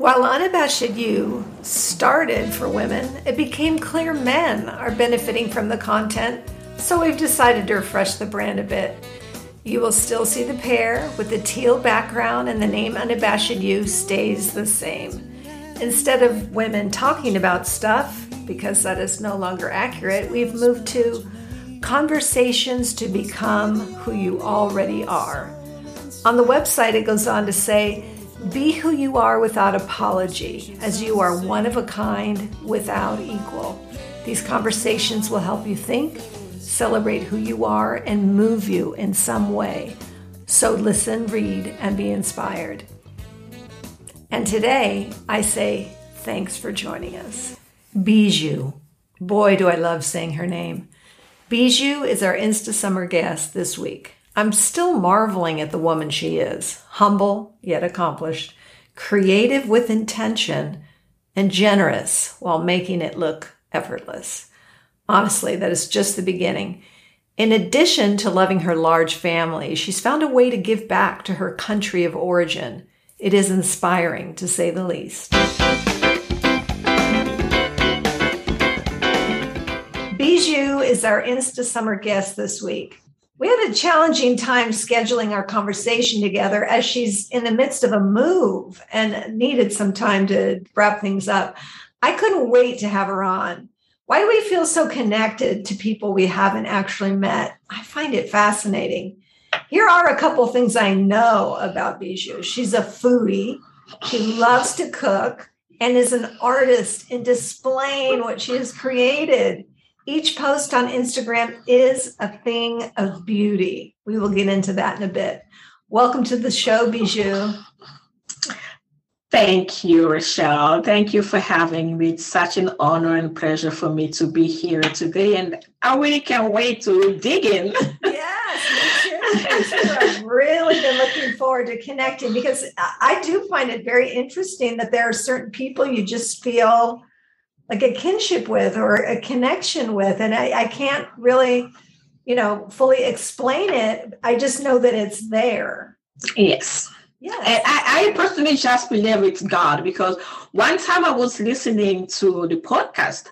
While Unabashed You started for women, it became clear men are benefiting from the content, so we've decided to refresh the brand a bit. You will still see the pair with the teal background, and the name Unabashed You stays the same. Instead of women talking about stuff, because that is no longer accurate, we've moved to conversations to become who you already are. On the website, it goes on to say, be who you are without apology, as you are one of a kind without equal. These conversations will help you think, celebrate who you are, and move you in some way. So listen, read, and be inspired. And today, I say thanks for joining us. Bijou. Boy, do I love saying her name. Bijou is our Insta Summer guest this week. I'm still marveling at the woman she is humble yet accomplished, creative with intention, and generous while making it look effortless. Honestly, that is just the beginning. In addition to loving her large family, she's found a way to give back to her country of origin. It is inspiring, to say the least. Bijou is our Insta Summer guest this week. We had a challenging time scheduling our conversation together as she's in the midst of a move and needed some time to wrap things up. I couldn't wait to have her on. Why do we feel so connected to people we haven't actually met? I find it fascinating. Here are a couple things I know about Bijou. She's a foodie, she loves to cook, and is an artist in displaying what she has created. Each post on Instagram is a thing of beauty. We will get into that in a bit. Welcome to the show, Bijou. Thank you, Rochelle. Thank you for having me. It's such an honor and pleasure for me to be here today. And I really can't wait to dig in. Yes, me too. I've really been looking forward to connecting because I do find it very interesting that there are certain people you just feel like a kinship with or a connection with. And I, I can't really, you know, fully explain it. I just know that it's there. Yes. And I, I personally just believe it's God because one time I was listening to the podcast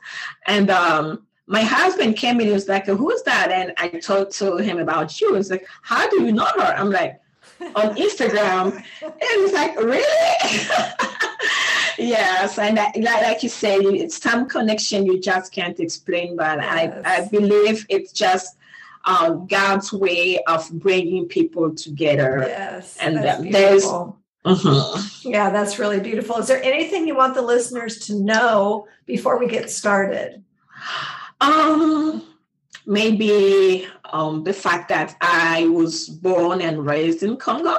and um, my husband came in and was like, Who's that? And I talked to him about you. He's like, How do you know her? I'm like, On Instagram. and he's like, Really? yes, and I, like you say, it's some connection you just can't explain, but yes. I, I believe it's just um, God's way of bringing people together. Yes, and um, there's. Mm-hmm. Yeah, that's really beautiful. Is there anything you want the listeners to know before we get started? Um, maybe um, the fact that I was born and raised in Congo.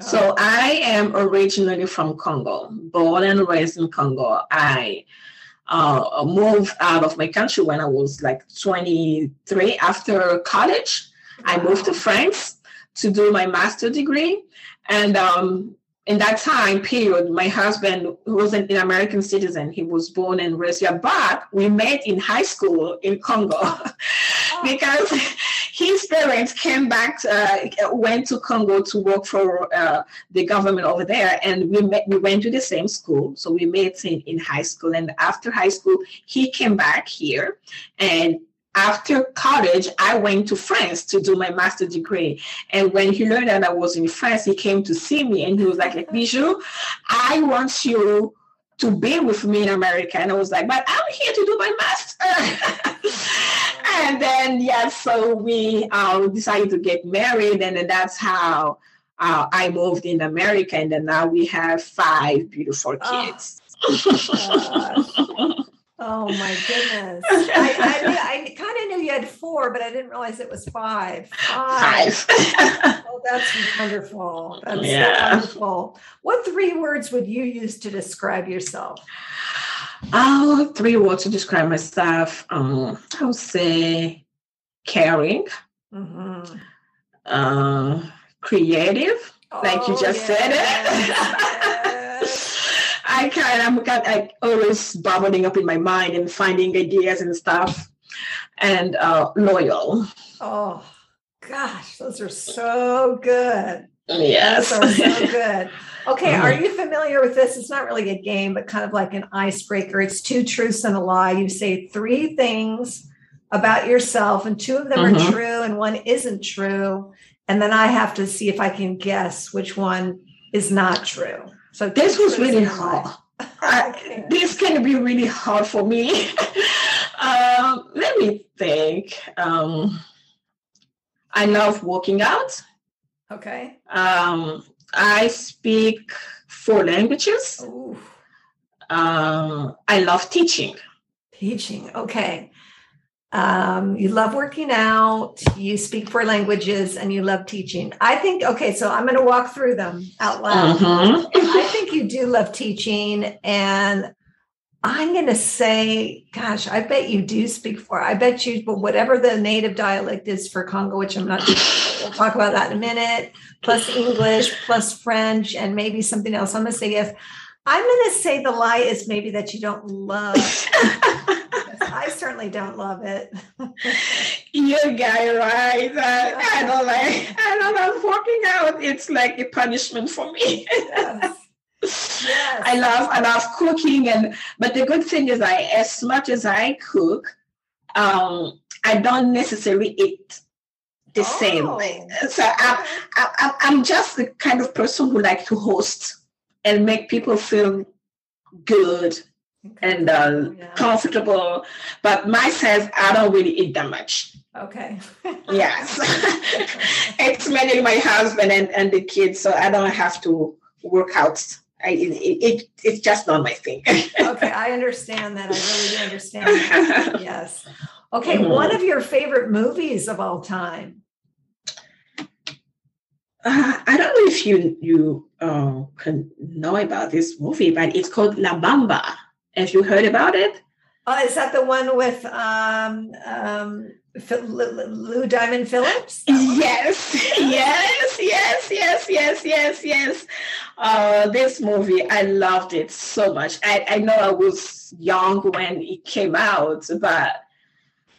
So I am originally from Congo, born and raised in Congo. I uh, moved out of my country when I was like 23 after college. I moved to France to do my master degree. And um, in that time period, my husband, who was an, an, American citizen, he was born and raised here, but we met in high school in Congo oh. because his parents came back, uh, went to Congo to work for uh, the government over there, and we met. We went to the same school, so we met in, in high school. And after high school, he came back here, and after college, I went to France to do my master degree. And when he learned that I was in France, he came to see me and he was like, like Bijou, I want you to be with me in America. And I was like, but I'm here to do my master. and then, yeah, so we uh, decided to get married. And then that's how uh, I moved in America. And then now we have five beautiful oh. kids. Oh, Oh my goodness. I, I, I kind of knew you had four, but I didn't realize it was five. Five. five. oh, that's wonderful. That's yeah. wonderful. What three words would you use to describe yourself? Oh, three words to describe myself. Um, I would say caring, mm-hmm. uh, creative, oh, like you just said it. I kind of, I'm kind of always bubbling up in my mind and finding ideas and stuff, and uh, loyal. Oh gosh, those are so good. Yes. Are so good. Okay, are you familiar with this? It's not really a game, but kind of like an icebreaker. It's two truths and a lie. You say three things about yourself, and two of them are Mhm. true and one isn't true. And then I have to see if I can guess which one is not true. So This was really and a lie. hard. I, this can be really hard for me. um, let me think. Um, I love working out. Okay. Um, I speak four languages. Ooh, Um, I love teaching. teaching. Okay. Um, you love working out, you speak four languages, and you love teaching. I think, okay, so I'm going to walk through them out loud. Mhm. I think you do love teaching, and I'm going to say, gosh, I bet you do speak four. I bet you, but whatever the native dialect is for Congo, which I'm not, we'll talk about that in a minute, plus English, plus French, and maybe something else. I'm going to say yes. I'm going to say the lie is maybe that you don't love. I certainly don't love it. you guy right. Uh, I don't like. I don't know. working out. It's like a punishment for me. yes. Yes. I love I love cooking and but the good thing is I as much as I cook, um, I don't necessarily eat the same Oh. way. So I'm, I'm I'm just the kind of person who like to host and make people feel good and uh, Yeah. comfortable. But myself, I don't really eat that much. Okay. Yes, it's mainly my husband and, and the kids, so I don't have to work out. I, it, it, it's just not my thing. okay, I understand that. I really do understand that. Yes. Okay, Mhm. one of your favorite movies of all time. Uh, I don't know if you you uh, can know about this movie, but it's called La Bamba. Have you heard about it? Oh, is that the one with um, um, Lou Diamond Phillips? Yes, yes, yes, yes, yes, yes, yes. Uh, this movie, I loved it so much. I, I know I was young when it came out, but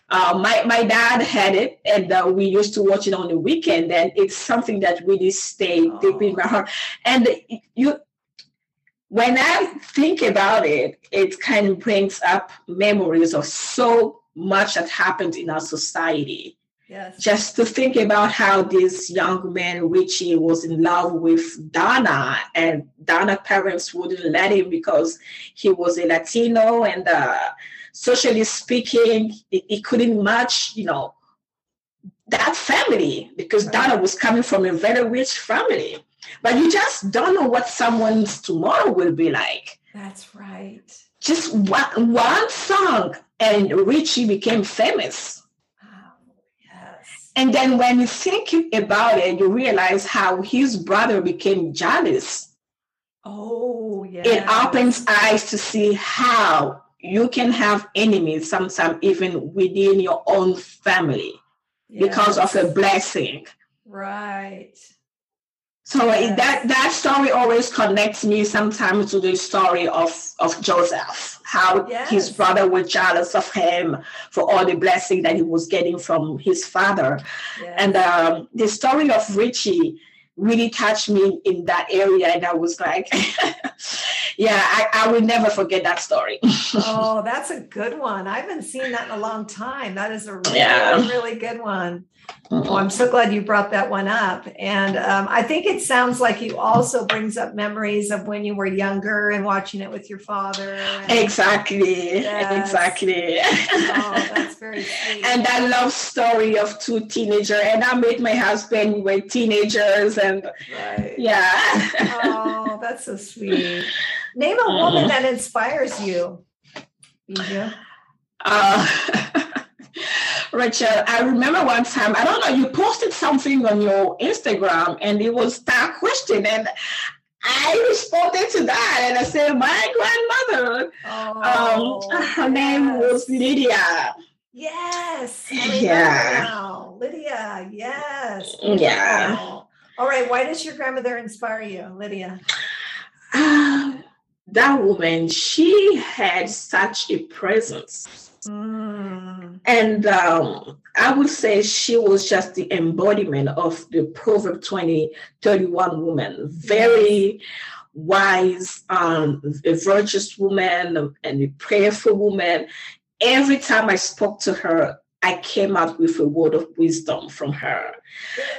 uh, my my dad had it, and uh, we used to watch it on the weekend. And it's something that really stayed deep in my heart. And you, when I think about it, it kind of brings up memories of so much that happened in our society Yes. just to think about how this young man Richie was in love with Donna, and Donna parents wouldn't let him because he was a Latino, and uh, socially speaking, he, he couldn't match, you know, that family because Right. Donna was coming from a very rich family. But you just don't know what someone's tomorrow will be like. That's right. Just one, one song, and Richie became famous. Wow. Yes. And then when you think about it, you realize how his brother became jealous. Oh, yeah. It opens eyes to see how you can have enemies, sometimes even within your own family, because of a blessing. Right. So Yes. that that story always connects me sometimes to the story of of Joseph, how his brother was jealous of him for all the blessing that he was getting from his father. Yes. And um, the story of Richie really touched me in that area. And I was like, yeah, I, I will never forget that story. oh, that's a good one. I haven't seen that in a long time. That is a really, Yeah. really good one. Oh, I'm so glad you brought that one up. And um, I think it sounds like you also brings up memories of when you were younger and watching it with your father. and- exactly. Yes. Exactly. oh, that's very sweet. and that love story of two teenagers. And I met my husband with teenagers. And right. yeah. Oh, that's so sweet. Name a woman that inspires you. Ija. Uh, Rachel, I remember one time, I don't know, you posted something on your Instagram and it was that question. And I responded to that and I said, My grandmother, Oh, um, her name was. Lydia. Yes. Yeah. now. Lydia. Yes. Yeah. Oh. All right. Why does your grandmother inspire you, Lydia? Ah, that woman, she had such a presence. Mm. And um, I would say she was just the embodiment of the Proverb 20, 31 woman. Very wise, um, a virtuous woman, and a prayerful woman. Every time I spoke to her, I came out with a word of wisdom from her.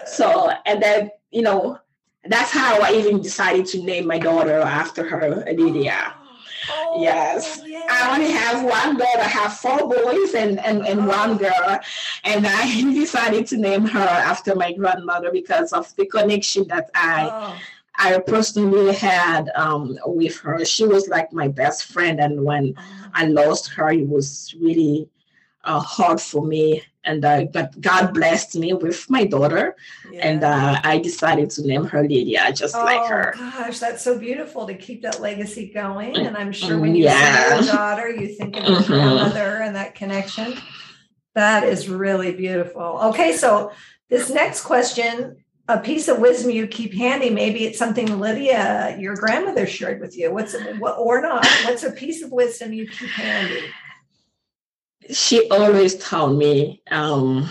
So, and then, you know, that's how I even decided to name my daughter after her, Lydia. Oh, yes. yes. I only have one daughter. I have four boys and, and, and oh. one girl. And I decided to name her after my grandmother because of the connection that I oh. I personally had um, with her. She was like my best friend. And when oh. I lost her, it was really uh, hard for me and uh, but God blessed me with my daughter, yeah. and uh, I decided to name her Lydia, just oh, like her. Gosh, that's so beautiful to keep that legacy going. And I'm sure when you yeah. see your daughter, you think of your mm-hmm. grandmother and that connection. That is really beautiful. Okay, so this next question, a piece of wisdom you keep handy. Maybe it's something Lydia, your grandmother, shared with you. What's or not? What's a piece of wisdom you keep handy? She always told me, um,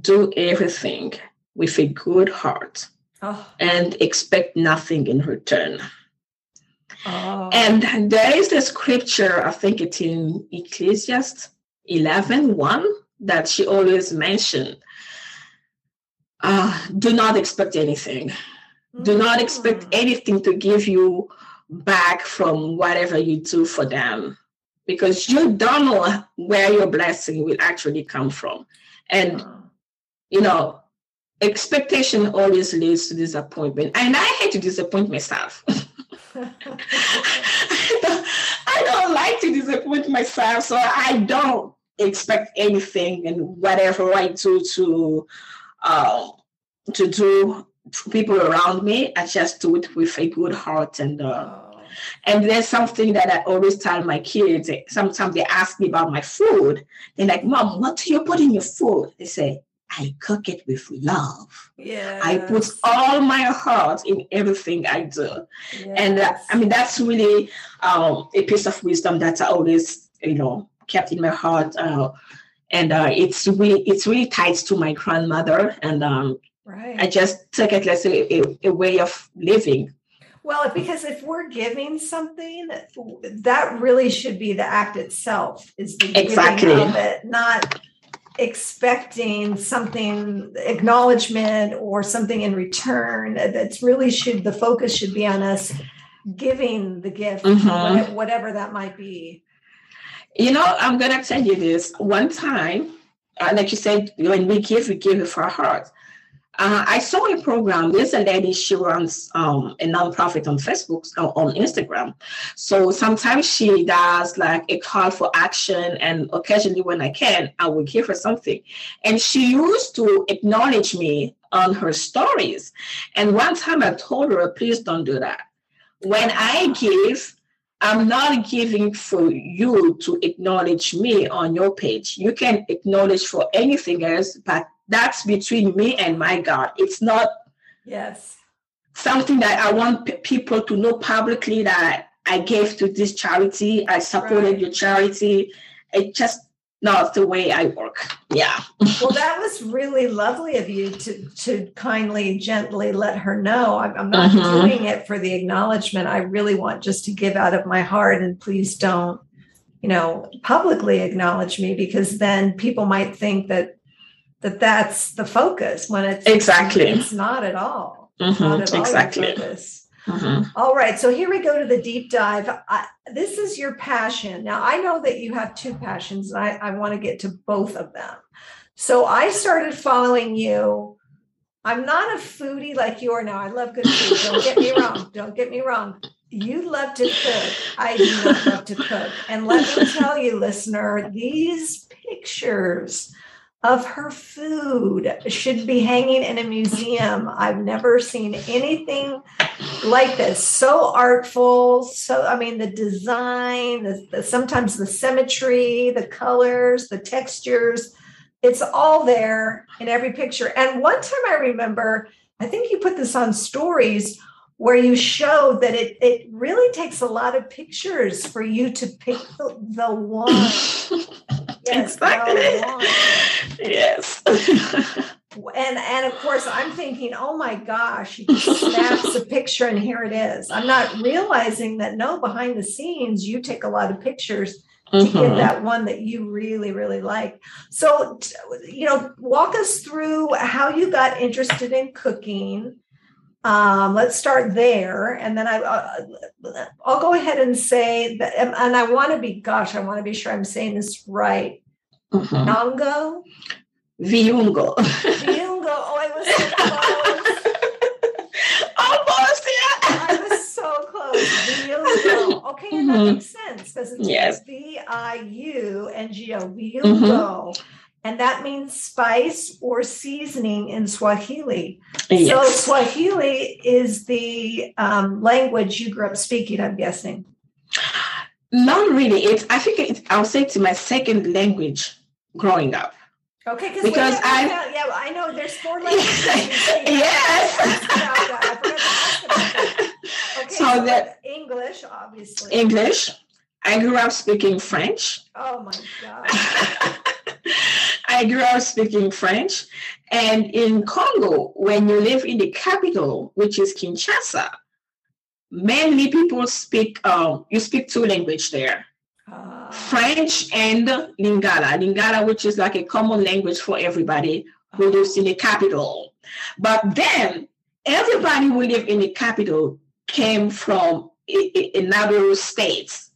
do everything with a good heart oh. and expect nothing in return. Oh. And there is a scripture, I think it's in Ecclesiastes 11 1, that she always mentioned. Uh, do not expect anything. Mm-hmm. Do not expect mm. anything to give you back from whatever you do for them because you don't know where your blessing will actually come from. And, you know, expectation always leads to disappointment. And I hate to disappoint myself. I, don't, I don't like to disappoint myself, so I don't expect anything and whatever I do to uh, to do to people around me, I just do it with a good heart and uh, and there's something that I always tell my kids. Sometimes they ask me about my food. They're like, Mom, what do you put in your food? They say, I cook it with love. Yeah. I put all my heart in everything I do. Yes. And uh, I mean, that's really um, a piece of wisdom that I always, you know, kept in my heart. Uh, and uh, it's really, it's really tied to my grandmother. And um, right. I just took it as a, a, a way of living well, because if we're giving something, that really should be the act itself, is the exactly. giving of it, not expecting something acknowledgement or something in return. That's really should the focus should be on us giving the gift, mm-hmm. whatever that might be. You know, I'm gonna tell you this. One time, uh, like you said, when we give, we give it for our heart. Uh, I saw a program. There's a lady, she runs um, a nonprofit on Facebook, uh, on Instagram. So sometimes she does like a call for action, and occasionally when I can, I will give her something. And she used to acknowledge me on her stories. And one time I told her, please don't do that. When I give, I'm not giving for you to acknowledge me on your page. You can acknowledge for anything else, but that's between me and my God. It's not yes something that I want p- people to know publicly that I gave to this charity. I supported right. your charity. It just not the way I work. Yeah. well, that was really lovely of you to to kindly, gently let her know. I'm, I'm not mm-hmm. doing it for the acknowledgement. I really want just to give out of my heart, and please don't, you know, publicly acknowledge me because then people might think that that that's the focus when it's exactly. it's not at all. Mm-hmm. not at exactly. all, mm-hmm. all right. So here we go to the deep dive. I, this is your passion. Now i know that you have two passions and i, I want to get to both of them. So i started following you. I'm not a foodie like you are now. I love good food. Don't get me wrong. Don't get me wrong. You love to cook. I do love to cook. And let me tell you, listener, these pictures of her food should be hanging in a museum. I've never seen anything like this. So artful. So, I mean, the design, the, the, sometimes the symmetry, the colors, the textures, it's all there in every picture. And one time I remember, I think you put this on stories where you show that it, it really takes a lot of pictures for you to pick the, the one. yes, exactly. Yes. and and of course I'm thinking, oh my gosh, he just snaps a picture and here it is. I'm not realizing that no, behind the scenes, you take a lot of pictures to mm-hmm. get that one that you really really like so you know walk us through how you got interested in cooking um, let's start there, and then I, uh, I'll go ahead and say that, and I want to be, gosh, I want to be sure I'm saying this right. Mm-hmm. Nongo, Viungo, Viungo. Oh, I was so close. Almost, yeah. I was so close. Viungo. Okay, mm-hmm. that makes sense because it's yes. V I U N G O. Viungo. Mm-hmm and that means spice or seasoning in Swahili. Yes. So Swahili is the um, language you grew up speaking. I'm guessing. Not really. It's I think it's, I'll say it's my second language growing up. Okay, because I yeah I know there's four languages. yes. Okay, so, so that English, obviously. English. I grew up speaking French. Oh my god. I grew up speaking French. And in Congo, when you live in the capital, which is Kinshasa, mainly people speak, um, you speak two language there. Uh, French and Lingala. Lingala, which is like a common language for everybody who lives in the capital. But then everybody who live in the capital came from a another states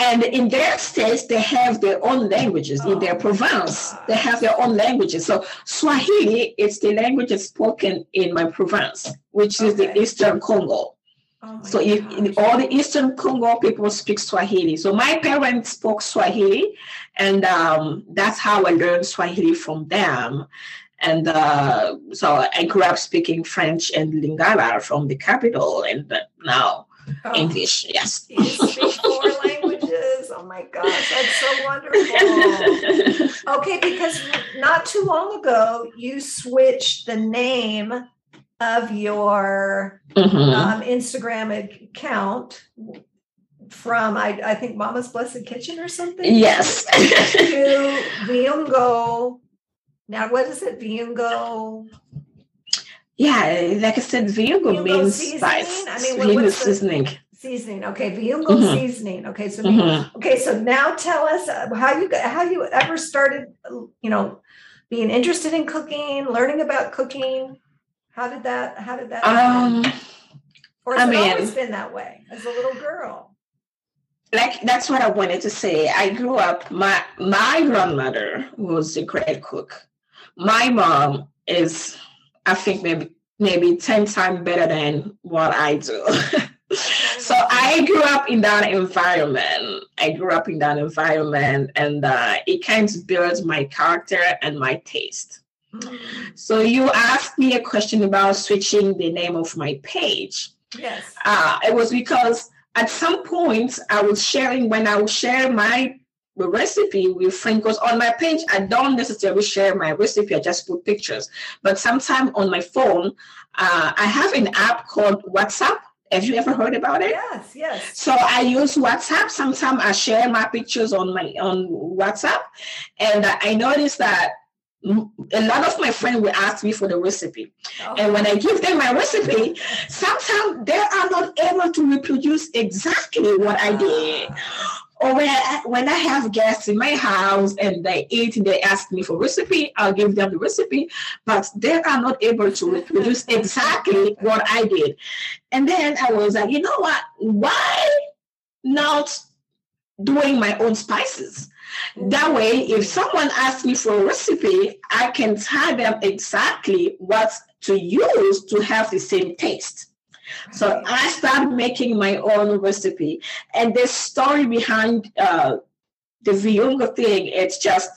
and in their states, they have their own languages. Oh, in their oh, province, they have their own languages. So Swahili is the language spoken in my province, which is okay. the Eastern Congo. Oh so in, in, all the Eastern Congo, people speak Swahili. So my parents spoke Swahili, and um, that's how I learned Swahili from them. And uh, so I grew up speaking French and Lingala from the capital, and now oh. English. Yes. You speak four languages. Oh my gosh, that's so wonderful. okay, because not too long ago you switched the name of your mm-hmm. um, Instagram account from I, I think Mama's Blessed Kitchen or something. Yes. to Viungo. Now, what is it? Viungo yeah, like I said, viungo, means seasoning? spice. I mean, what, what's seasoning. Seasoning. Okay, viungo mm-hmm. seasoning. Okay, so mm-hmm. okay, so now tell us uh, how you how you ever started. You know, being interested in cooking, learning about cooking. How did that? How did that? Um, or has I it mean, always been that way as a little girl? Like that's what I wanted to say. I grew up. My my grandmother was a great cook. My mom is I think maybe maybe 10 times better than what I do. so I grew up in that environment. I grew up in that environment and uh, it kind of built my character and my taste. So you asked me a question about switching the name of my page. Yes. Uh, it was because at some point I was sharing when I would share my recipe with friends because on my page I don't necessarily share my recipe. I just put pictures. But sometimes on my phone, uh, I have an app called WhatsApp. Have you ever heard about it? Yes, yes. So I use WhatsApp. Sometimes I share my pictures on my on WhatsApp, and I noticed that a lot of my friends will ask me for the recipe. Oh. And when I give them my recipe, sometimes they are not able to reproduce exactly what I did. Ah. Or when I, when I have guests in my house and they eat and they ask me for recipe, I'll give them the recipe, but they are not able to reproduce exactly what I did. And then I was like, you know what? Why not doing my own spices? That mm. way, if someone asks me for a recipe, I can tell them exactly what to use to have the same taste. So I started making my own recipe. And the story behind uh, the Viungo thing, it's just,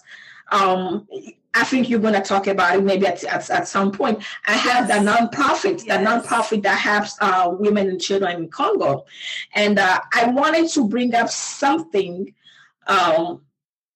um, I think you're going to talk about it maybe at, at, at some point. I have the nonprofit, yes. the nonprofit that helps uh, women and children in Congo. And uh, I wanted to bring up something um,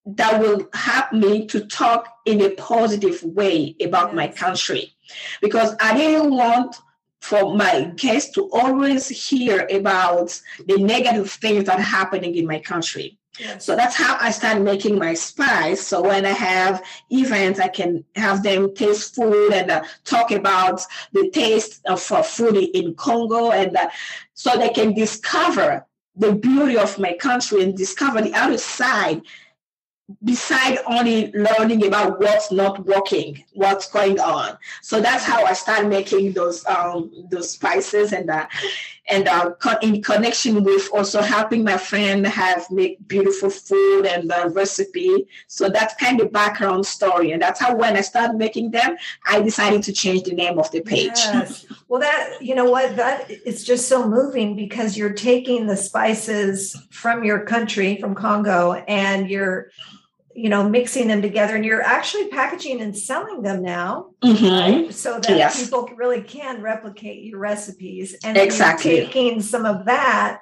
that will help me to talk in a positive way about yes. my country because I didn't want for my guests to always hear about the negative things that are happening in my country. Yes. So that's how I started making my spice. So when I have events, I can have them taste food and uh, talk about the taste of uh, food in Congo, and uh, so they can discover the beauty of my country and discover the other side beside only learning about what's not working, what's going on. So that's how I started making those um, those spices and uh, and uh, in connection with also helping my friend have make beautiful food and the recipe. So that's kind of background story, and that's how when I started making them, I decided to change the name of the page. Yes. Well, that you know what that is just so moving because you're taking the spices from your country, from Congo, and you're you know mixing them together and you're actually packaging and selling them now mm-hmm. right? so that yes. people really can replicate your recipes and exactly taking some of that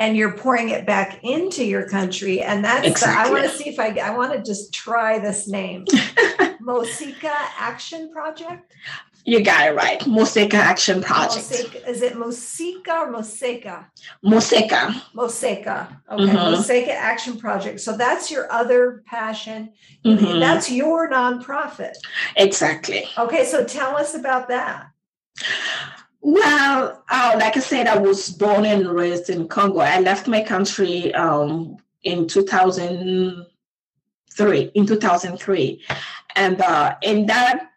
and you're pouring it back into your country and that's exactly. the, i want to see if i i want to just try this name mosika action project you got it right. Moseka Action Project. Moseka, is it Mosika or Moseka? Moseka. Moseka. Okay. Mm-hmm. Moseka Action Project. So that's your other passion. Mm-hmm. That's your nonprofit. Exactly. Okay. So tell us about that. Well, uh, like I said, I was born and raised in Congo. I left my country um, in 2003. In 2003, and uh, in that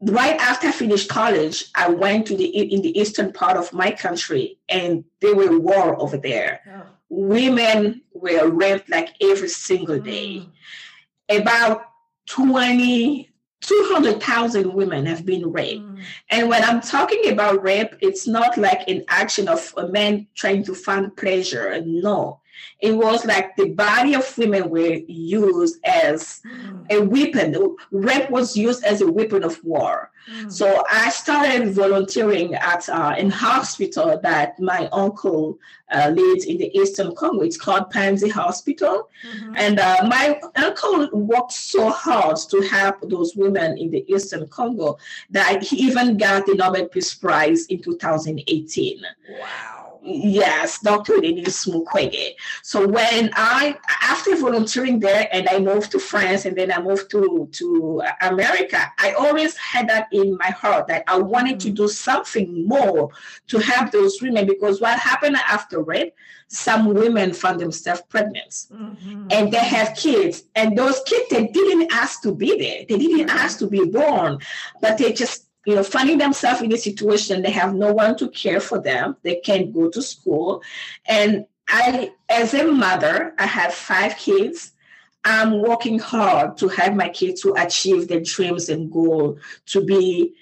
right after I finished college, I went to the in the eastern part of my country, and there were war over there. Oh. Women were raped like every single day. Mm. About 20, 200,000 women have been raped. Mm. And when I'm talking about rape, it's not like an action of a man trying to find pleasure. No, it was like the body of women were used as mm. a weapon. Rape was used as a weapon of war. Mm. So I started volunteering at uh, an hospital that my uncle uh, leads in the Eastern Congo. It's called Panzi Hospital. Mm-hmm. And uh, my uncle worked so hard to help those women in the Eastern Congo that he even got the Nobel Peace Prize in 2018. Wow. Yes, Dr. Denis Mukwege. So when I, after volunteering there and I moved to France and then I moved to, to America, I always had that in my heart that I wanted mm-hmm. to do something more to help those women because what happened after rape, some women found themselves pregnant mm-hmm. and they have kids and those kids, they didn't ask to be there. They didn't mm-hmm. ask to be born, but they just you know, finding themselves in a situation they have no one to care for them, they can't go to school. And I, as a mother, I have five kids. I'm working hard to have my kids to achieve their dreams and goal to be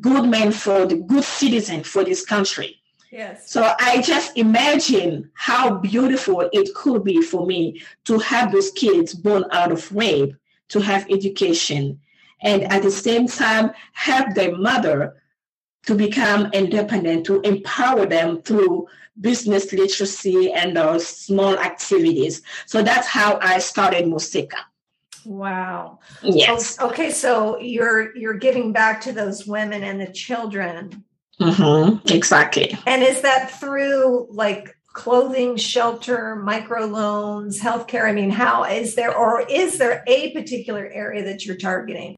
good men for the good citizen for this country. Yes. So I just imagine how beautiful it could be for me to have those kids born out of rape, to have education, and at the same time help their mother to become independent, to empower them through business literacy and uh, small activities. So that's how I started Moseka. Wow. Yes. Okay, so you're you're giving back to those women and the children. Mm-hmm. Exactly. And is that through like clothing, shelter, microloans, healthcare? I mean, how is there or is there a particular area that you're targeting?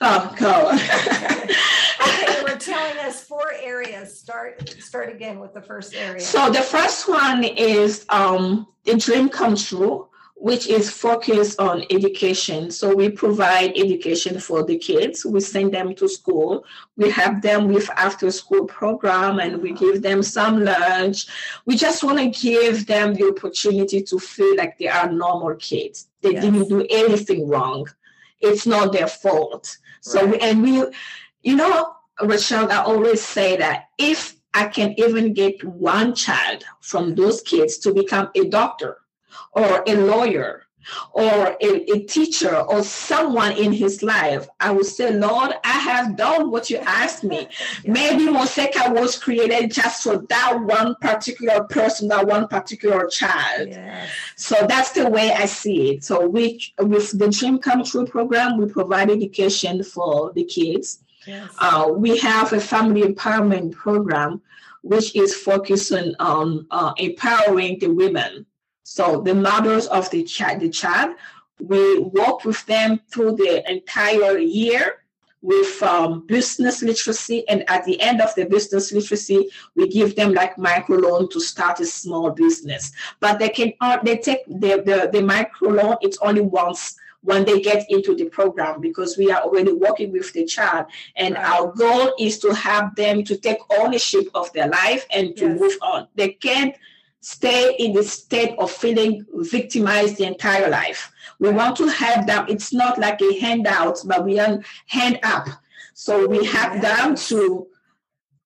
Oh, go. okay, you were telling us four areas. Start start again with the first area. So the first one is um, the dream come true, which is focused on education. So we provide education for the kids. We send them to school. We have them with after school program and we give them some lunch. We just want to give them the opportunity to feel like they are normal kids. They yes. didn't do anything wrong. It's not their fault so, right. and we, you know, Rachel, I always say that if I can even get one child from those kids to become a doctor or a lawyer or a, a, teacher or someone in his life, I would say, Lord, I have done what you asked me. Maybe Moseka was created just for that one particular person, that one particular child. Yes. So that's the way I see it. So we, with the Dream Come True program, we provide education for the kids. Yes. Uh, we have a family empowerment program which is focusing on uh, empowering the women. So the mothers of the child, the child, we work with them through the entire year with um, business literacy. And at the end of the business literacy, we give them like micro loan to start a small business. But they can uh, they take the, the, the micro loan, it's only once when they get into the program because we are already working with the child and right. our goal is to have them to take ownership of their life and to yes. move on they can't stay in the state of feeling victimized the entire life we want to have them it's not like a handout but we are hand up so we have yes. them to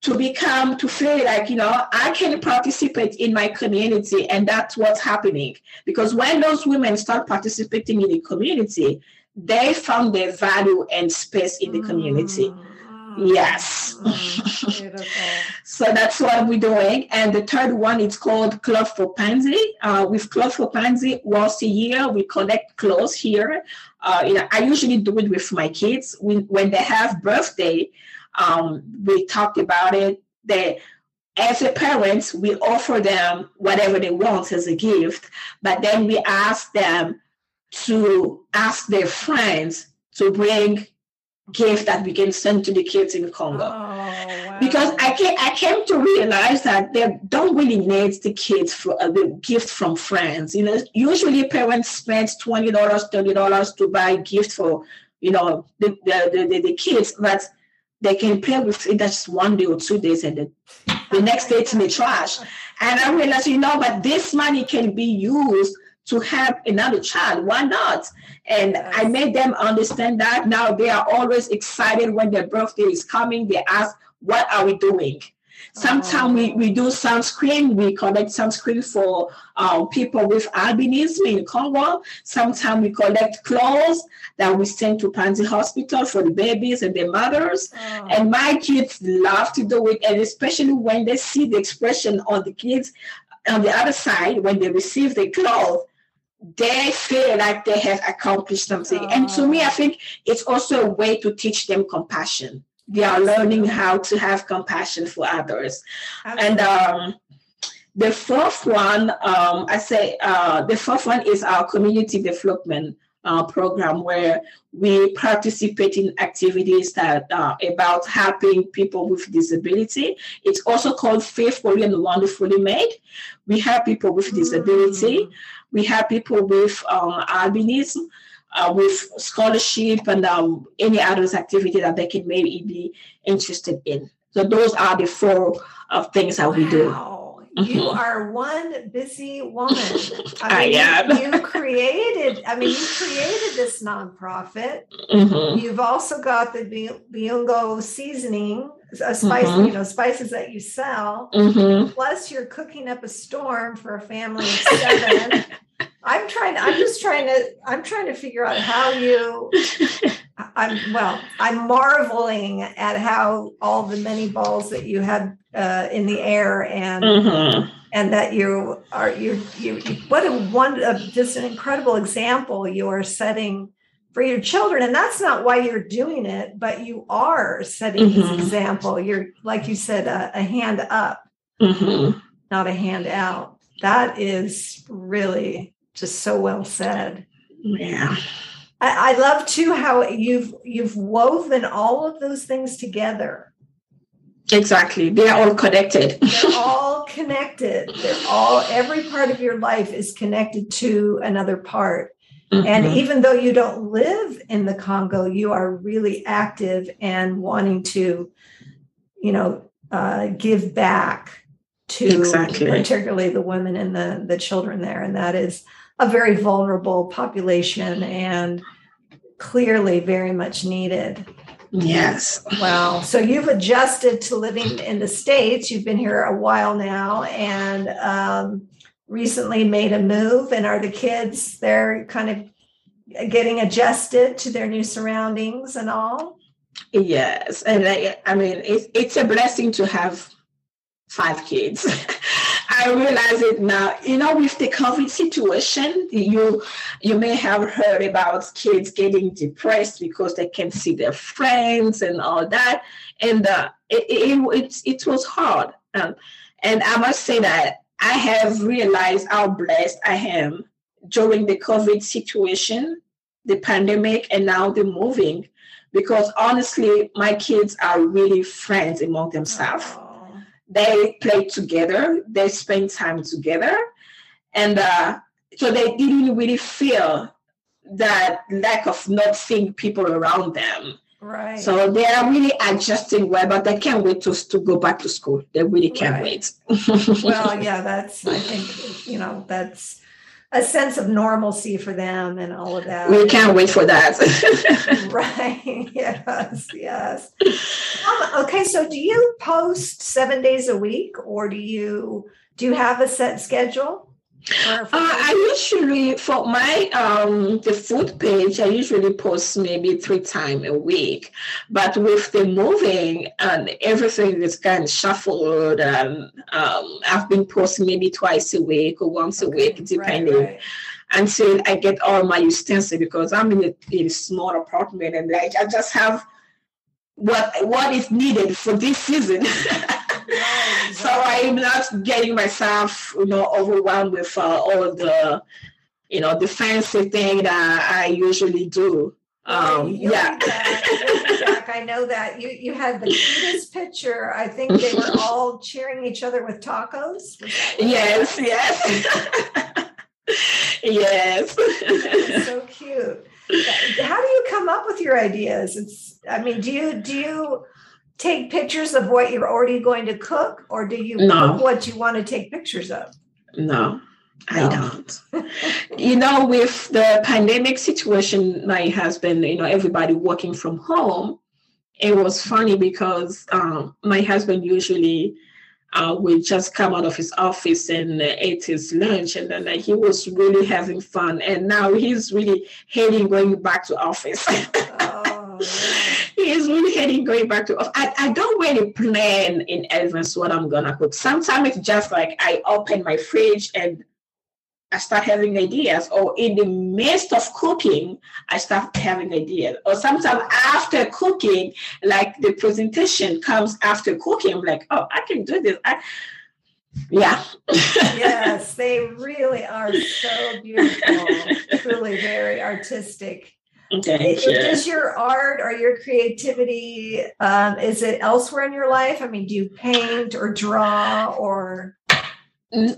to become to feel like you know i can participate in my community and that's what's happening. Because when those women start participating in the community they found their value and space in the community. Mm-hmm. yes. mm-hmm. so that's what we're doing. And the third one is called cloth for Panzi. Uh, with cloth for Panzi once a year we collect clothes here. Uh, you know i usually do it with my kids. When, when they have birthday um, we talked about it that as a parents, we offer them whatever they want as a gift, but then we ask them to ask their friends to bring gift that we can send to the kids in Congo. Oh, wow. Because I came, I came to realize that they don't really need the kids for uh, the gift from friends. You know, usually parents spend twenty dollars, thirty dollars to buy gift for you know the the, the, the kids, but they can play with it just one day or two days and the, the next day it's in the trash. And I realized, you know, but this money can be used to have another child. Why not? And yes. I made them understand that. Now they are always excited when their birthday is coming. They ask, what are we doing? Sometimes we, we do sunscreen. We collect sunscreen for um, people with albinism in Congo. Sometimes we collect clothes that we send to Panzi Hospital for the babies and their mothers. Oh. And my kids love to do it, and especially when they see the expression on the kids on the other side when they receive the clothes they feel like they have accomplished something. Oh. And to me, I think it's also a way to teach them compassion they are learning how to have compassion for others. Absolutely. And um, the fourth one, um, I say, uh, the fourth one is our community development uh, program where we participate in activities that are about helping people with disability. It's also called Faithfully and Wonderfully Made. We help people with disability. Mm. We help people with um, albinism uh, with scholarship and um, any others activity that they can maybe be interested in. So those are the four uh, things that wow. we do. You mm-hmm. are one busy woman. I, mean, I am. You, created, I mean, you created this nonprofit. Mm-hmm. You've also got the Viungo seasoning, a spice, mm-hmm. you know, spices that you sell. Mm-hmm. Plus, you're cooking up a storm for a family of seven. I'm trying. I'm just trying to. I'm trying to figure out how you. I'm well. I'm marveling at how all the many balls that you had uh, in the air and mm-hmm. and that you are you you. What a one uh, just an incredible example you are setting for your children, and that's not why you're doing it, but you are setting mm-hmm. this example. You're like you said, a, a hand up, mm-hmm. not a hand out. That is really just so well said. Yeah. I, I love too how you've you've woven all of those things together. Exactly. They're all connected. They're all connected. They're all every part of your life is connected to another part. Mm-hmm. And even though you don't live in the Congo, you are really active and wanting to, you know, uh, give back to exactly. particularly the women and the the children there. And that is a very vulnerable population and clearly very much needed. Yes. Wow. So you've adjusted to living in the States. You've been here a while now and um, recently made a move. And are the kids, they're kind of getting adjusted to their new surroundings and all? Yes. And I, I mean, it's, it's a blessing to have five kids. I realize it now. You know, with the COVID situation, you you may have heard about kids getting depressed because they can't see their friends and all that, and uh, it, it it it was hard. Um, and I must say that I have realized how blessed I am during the COVID situation, the pandemic, and now the moving, because honestly, my kids are really friends among themselves. They play together, they spend time together, and uh, so they didn't really feel that lack of not seeing people around them. Right. So they are really adjusting well, but they can't wait to, to go back to school. They really can't right. wait. well, yeah, that's I think you know that's a sense of normalcy for them and all of that. We can't wait for that. right. Yes. Yes. Um, okay. So, do you post seven days a week, or do you do you have a set schedule? Uh, I usually for my um the food page I usually post maybe three times a week, but with the moving and everything is kind of shuffled. and um, I've been posting maybe twice a week or once okay. a week, depending. Right, right. Until I get all my utensils because I'm in a, in a small apartment and like I just have what what is needed for this season. so I'm not getting myself, you know, overwhelmed with uh, all the, you know, the fancy thing that I usually do. Um, yeah. I know that you you had the cutest picture. I think they were all cheering each other with tacos. Yes, yes, yes. so cute. How do you come up with your ideas? It's. I mean, do you do you take pictures of what you're already going to cook, or do you no. cook what you want to take pictures of? No, I don't. you know, with the pandemic situation, my husband, you know, everybody working from home, it was funny because um, my husband usually uh, would just come out of his office and uh, ate his lunch, and then uh, he was really having fun. And now he's really hating going back to office. oh, is really heading going back to I, I don't really plan in advance what I'm gonna cook. Sometimes it's just like I open my fridge and I start having ideas, or in the midst of cooking, I start having ideas. Or sometimes after cooking, like the presentation comes after cooking, I'm like, oh, I can do this. I, yeah. yes, they really are so beautiful, truly very artistic. Thank you. Does your art or your creativity um, is it elsewhere in your life? I mean, do you paint or draw or?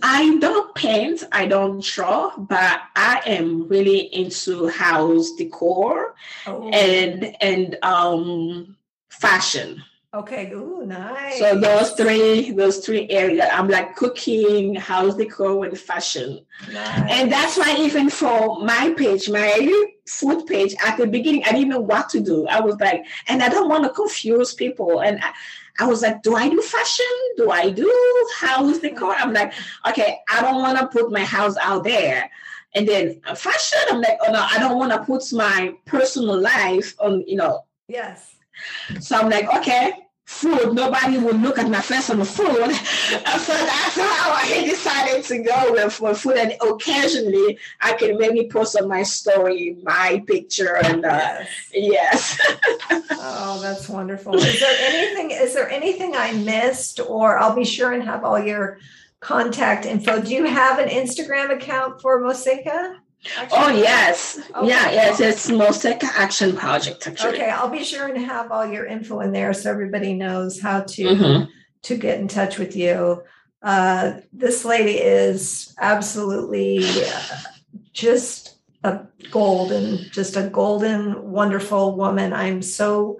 I don't paint, I don't draw, but I am really into house decor oh. and and um fashion. Okay, ooh, nice. So those three, those three areas, I'm like cooking, house decor, and fashion. Nice. And that's why even for my page, my food page, at the beginning, I didn't know what to do. I was like, and I don't want to confuse people. And I, I was like, do I do fashion? Do I do house decor? I'm like, okay, I don't want to put my house out there. And then fashion, I'm like, oh no, I don't want to put my personal life on, you know. Yes so I'm like, okay, food. Nobody will look at my face on the food. so that's how I decided to go with for food. And occasionally, I can maybe post on my story my picture and uh, yes. yes. oh, that's wonderful. Is there anything? Is there anything I missed? Or I'll be sure and have all your contact info. Do you have an Instagram account for Mosaica? Action oh yes, okay. yeah, yes, it's Mosaica Action Project. Actually. Okay, I'll be sure and have all your info in there so everybody knows how to mm-hmm. to get in touch with you. Uh, this lady is absolutely uh, just a golden, just a golden, wonderful woman. I'm so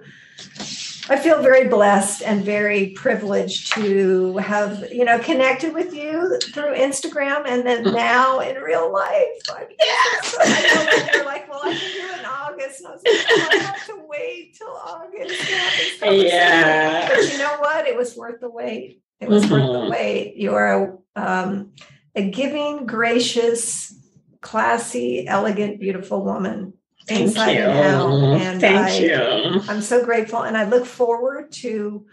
I feel very blessed and very privileged to have, you know, connected with you through Instagram and then mm-hmm. now in real life. I mean, yes. I you're like, well, I can do it in August. And I was like, oh, I have to wait till August. Yeah. But you know what? It was worth the wait. It was mm-hmm. worth the mm-hmm. wait. You are a, um, a giving, gracious, classy, elegant, beautiful woman inside and out. Mm-hmm. And Thank I, you. I'm so grateful. And I look forward to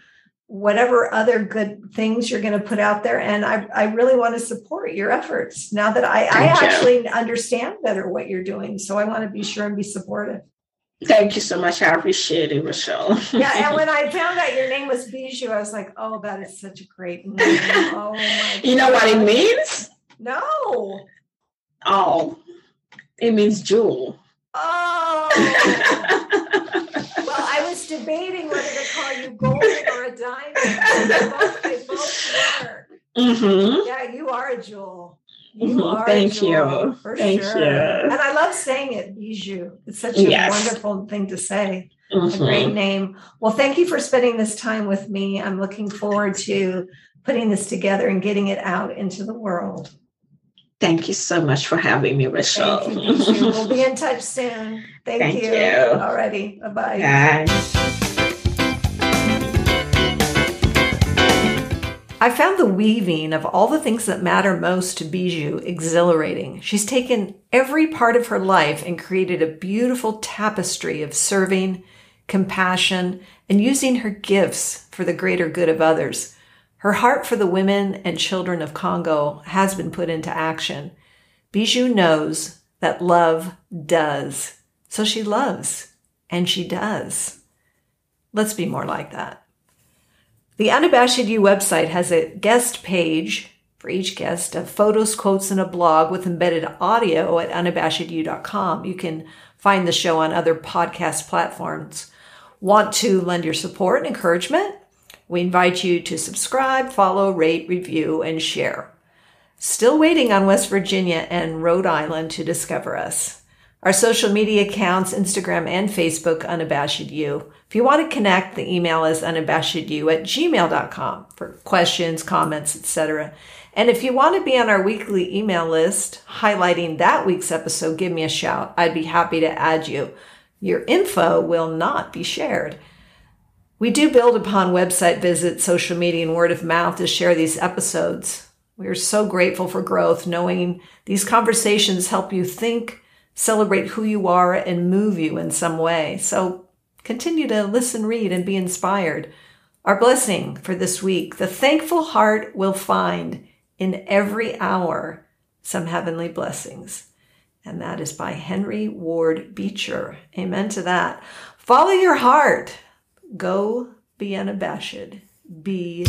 whatever other good things you're going to put out there. And I, I really want to support your efforts now that I, I actually understand better what you're doing. So I want to be sure and be supportive. Thank you so much. I appreciate it, Rochelle. yeah, and when I found out your name was Bijou, I was like, oh, that is such a great name. Oh my You know what it means? No. Oh, it means jewel. Oh. well, I was debating whether to call you golden or a diamond. They both, they both work. Mm-hmm. Yeah, you are a jewel. Mm-hmm. Thank you. Thank sure. you. And I love saying it, bijou. It's such a yes. wonderful thing to say. Mm-hmm. A great name. Well, thank you for spending this time with me. I'm looking forward to putting this together and getting it out into the world. Thank you so much for having me, Rochelle. Thank you, we'll be in touch soon. Thank, Thank you. you. Alrighty. Bye-bye. Bye. I found the weaving of all the things that matter most to Bijou exhilarating. She's taken every part of her life and created a beautiful tapestry of serving, compassion, and using her gifts for the greater good of others. Her heart for the women and children of Congo has been put into action. Bijou knows that love does. So she loves, and she does. Let's be more like that. The Unabashed You website has a guest page for each guest of photos, quotes, and a blog with embedded audio at unabashedyou.com. You can find the show on other podcast platforms. Want to lend your support and encouragement? We invite you to subscribe, follow, rate, review, and share. Still waiting on West Virginia and Rhode Island to discover us. Our social media accounts, Instagram and Facebook, Unabashed You. If you want to connect, the email is unabashedyou at gmail.com for questions, comments, etc. And if you want to be on our weekly email list highlighting that week's episode, give me a shout. I'd be happy to add you. Your info will not be shared. We do build upon website visits, social media, and word of mouth to share these episodes. We are so grateful for growth, knowing these conversations help you think, celebrate who you are, and move you in some way. So Continue to listen, read, and be inspired. Our blessing for this week the thankful heart will find in every hour some heavenly blessings. And that is by Henry Ward Beecher. Amen to that. Follow your heart. Go be unabashed. Be.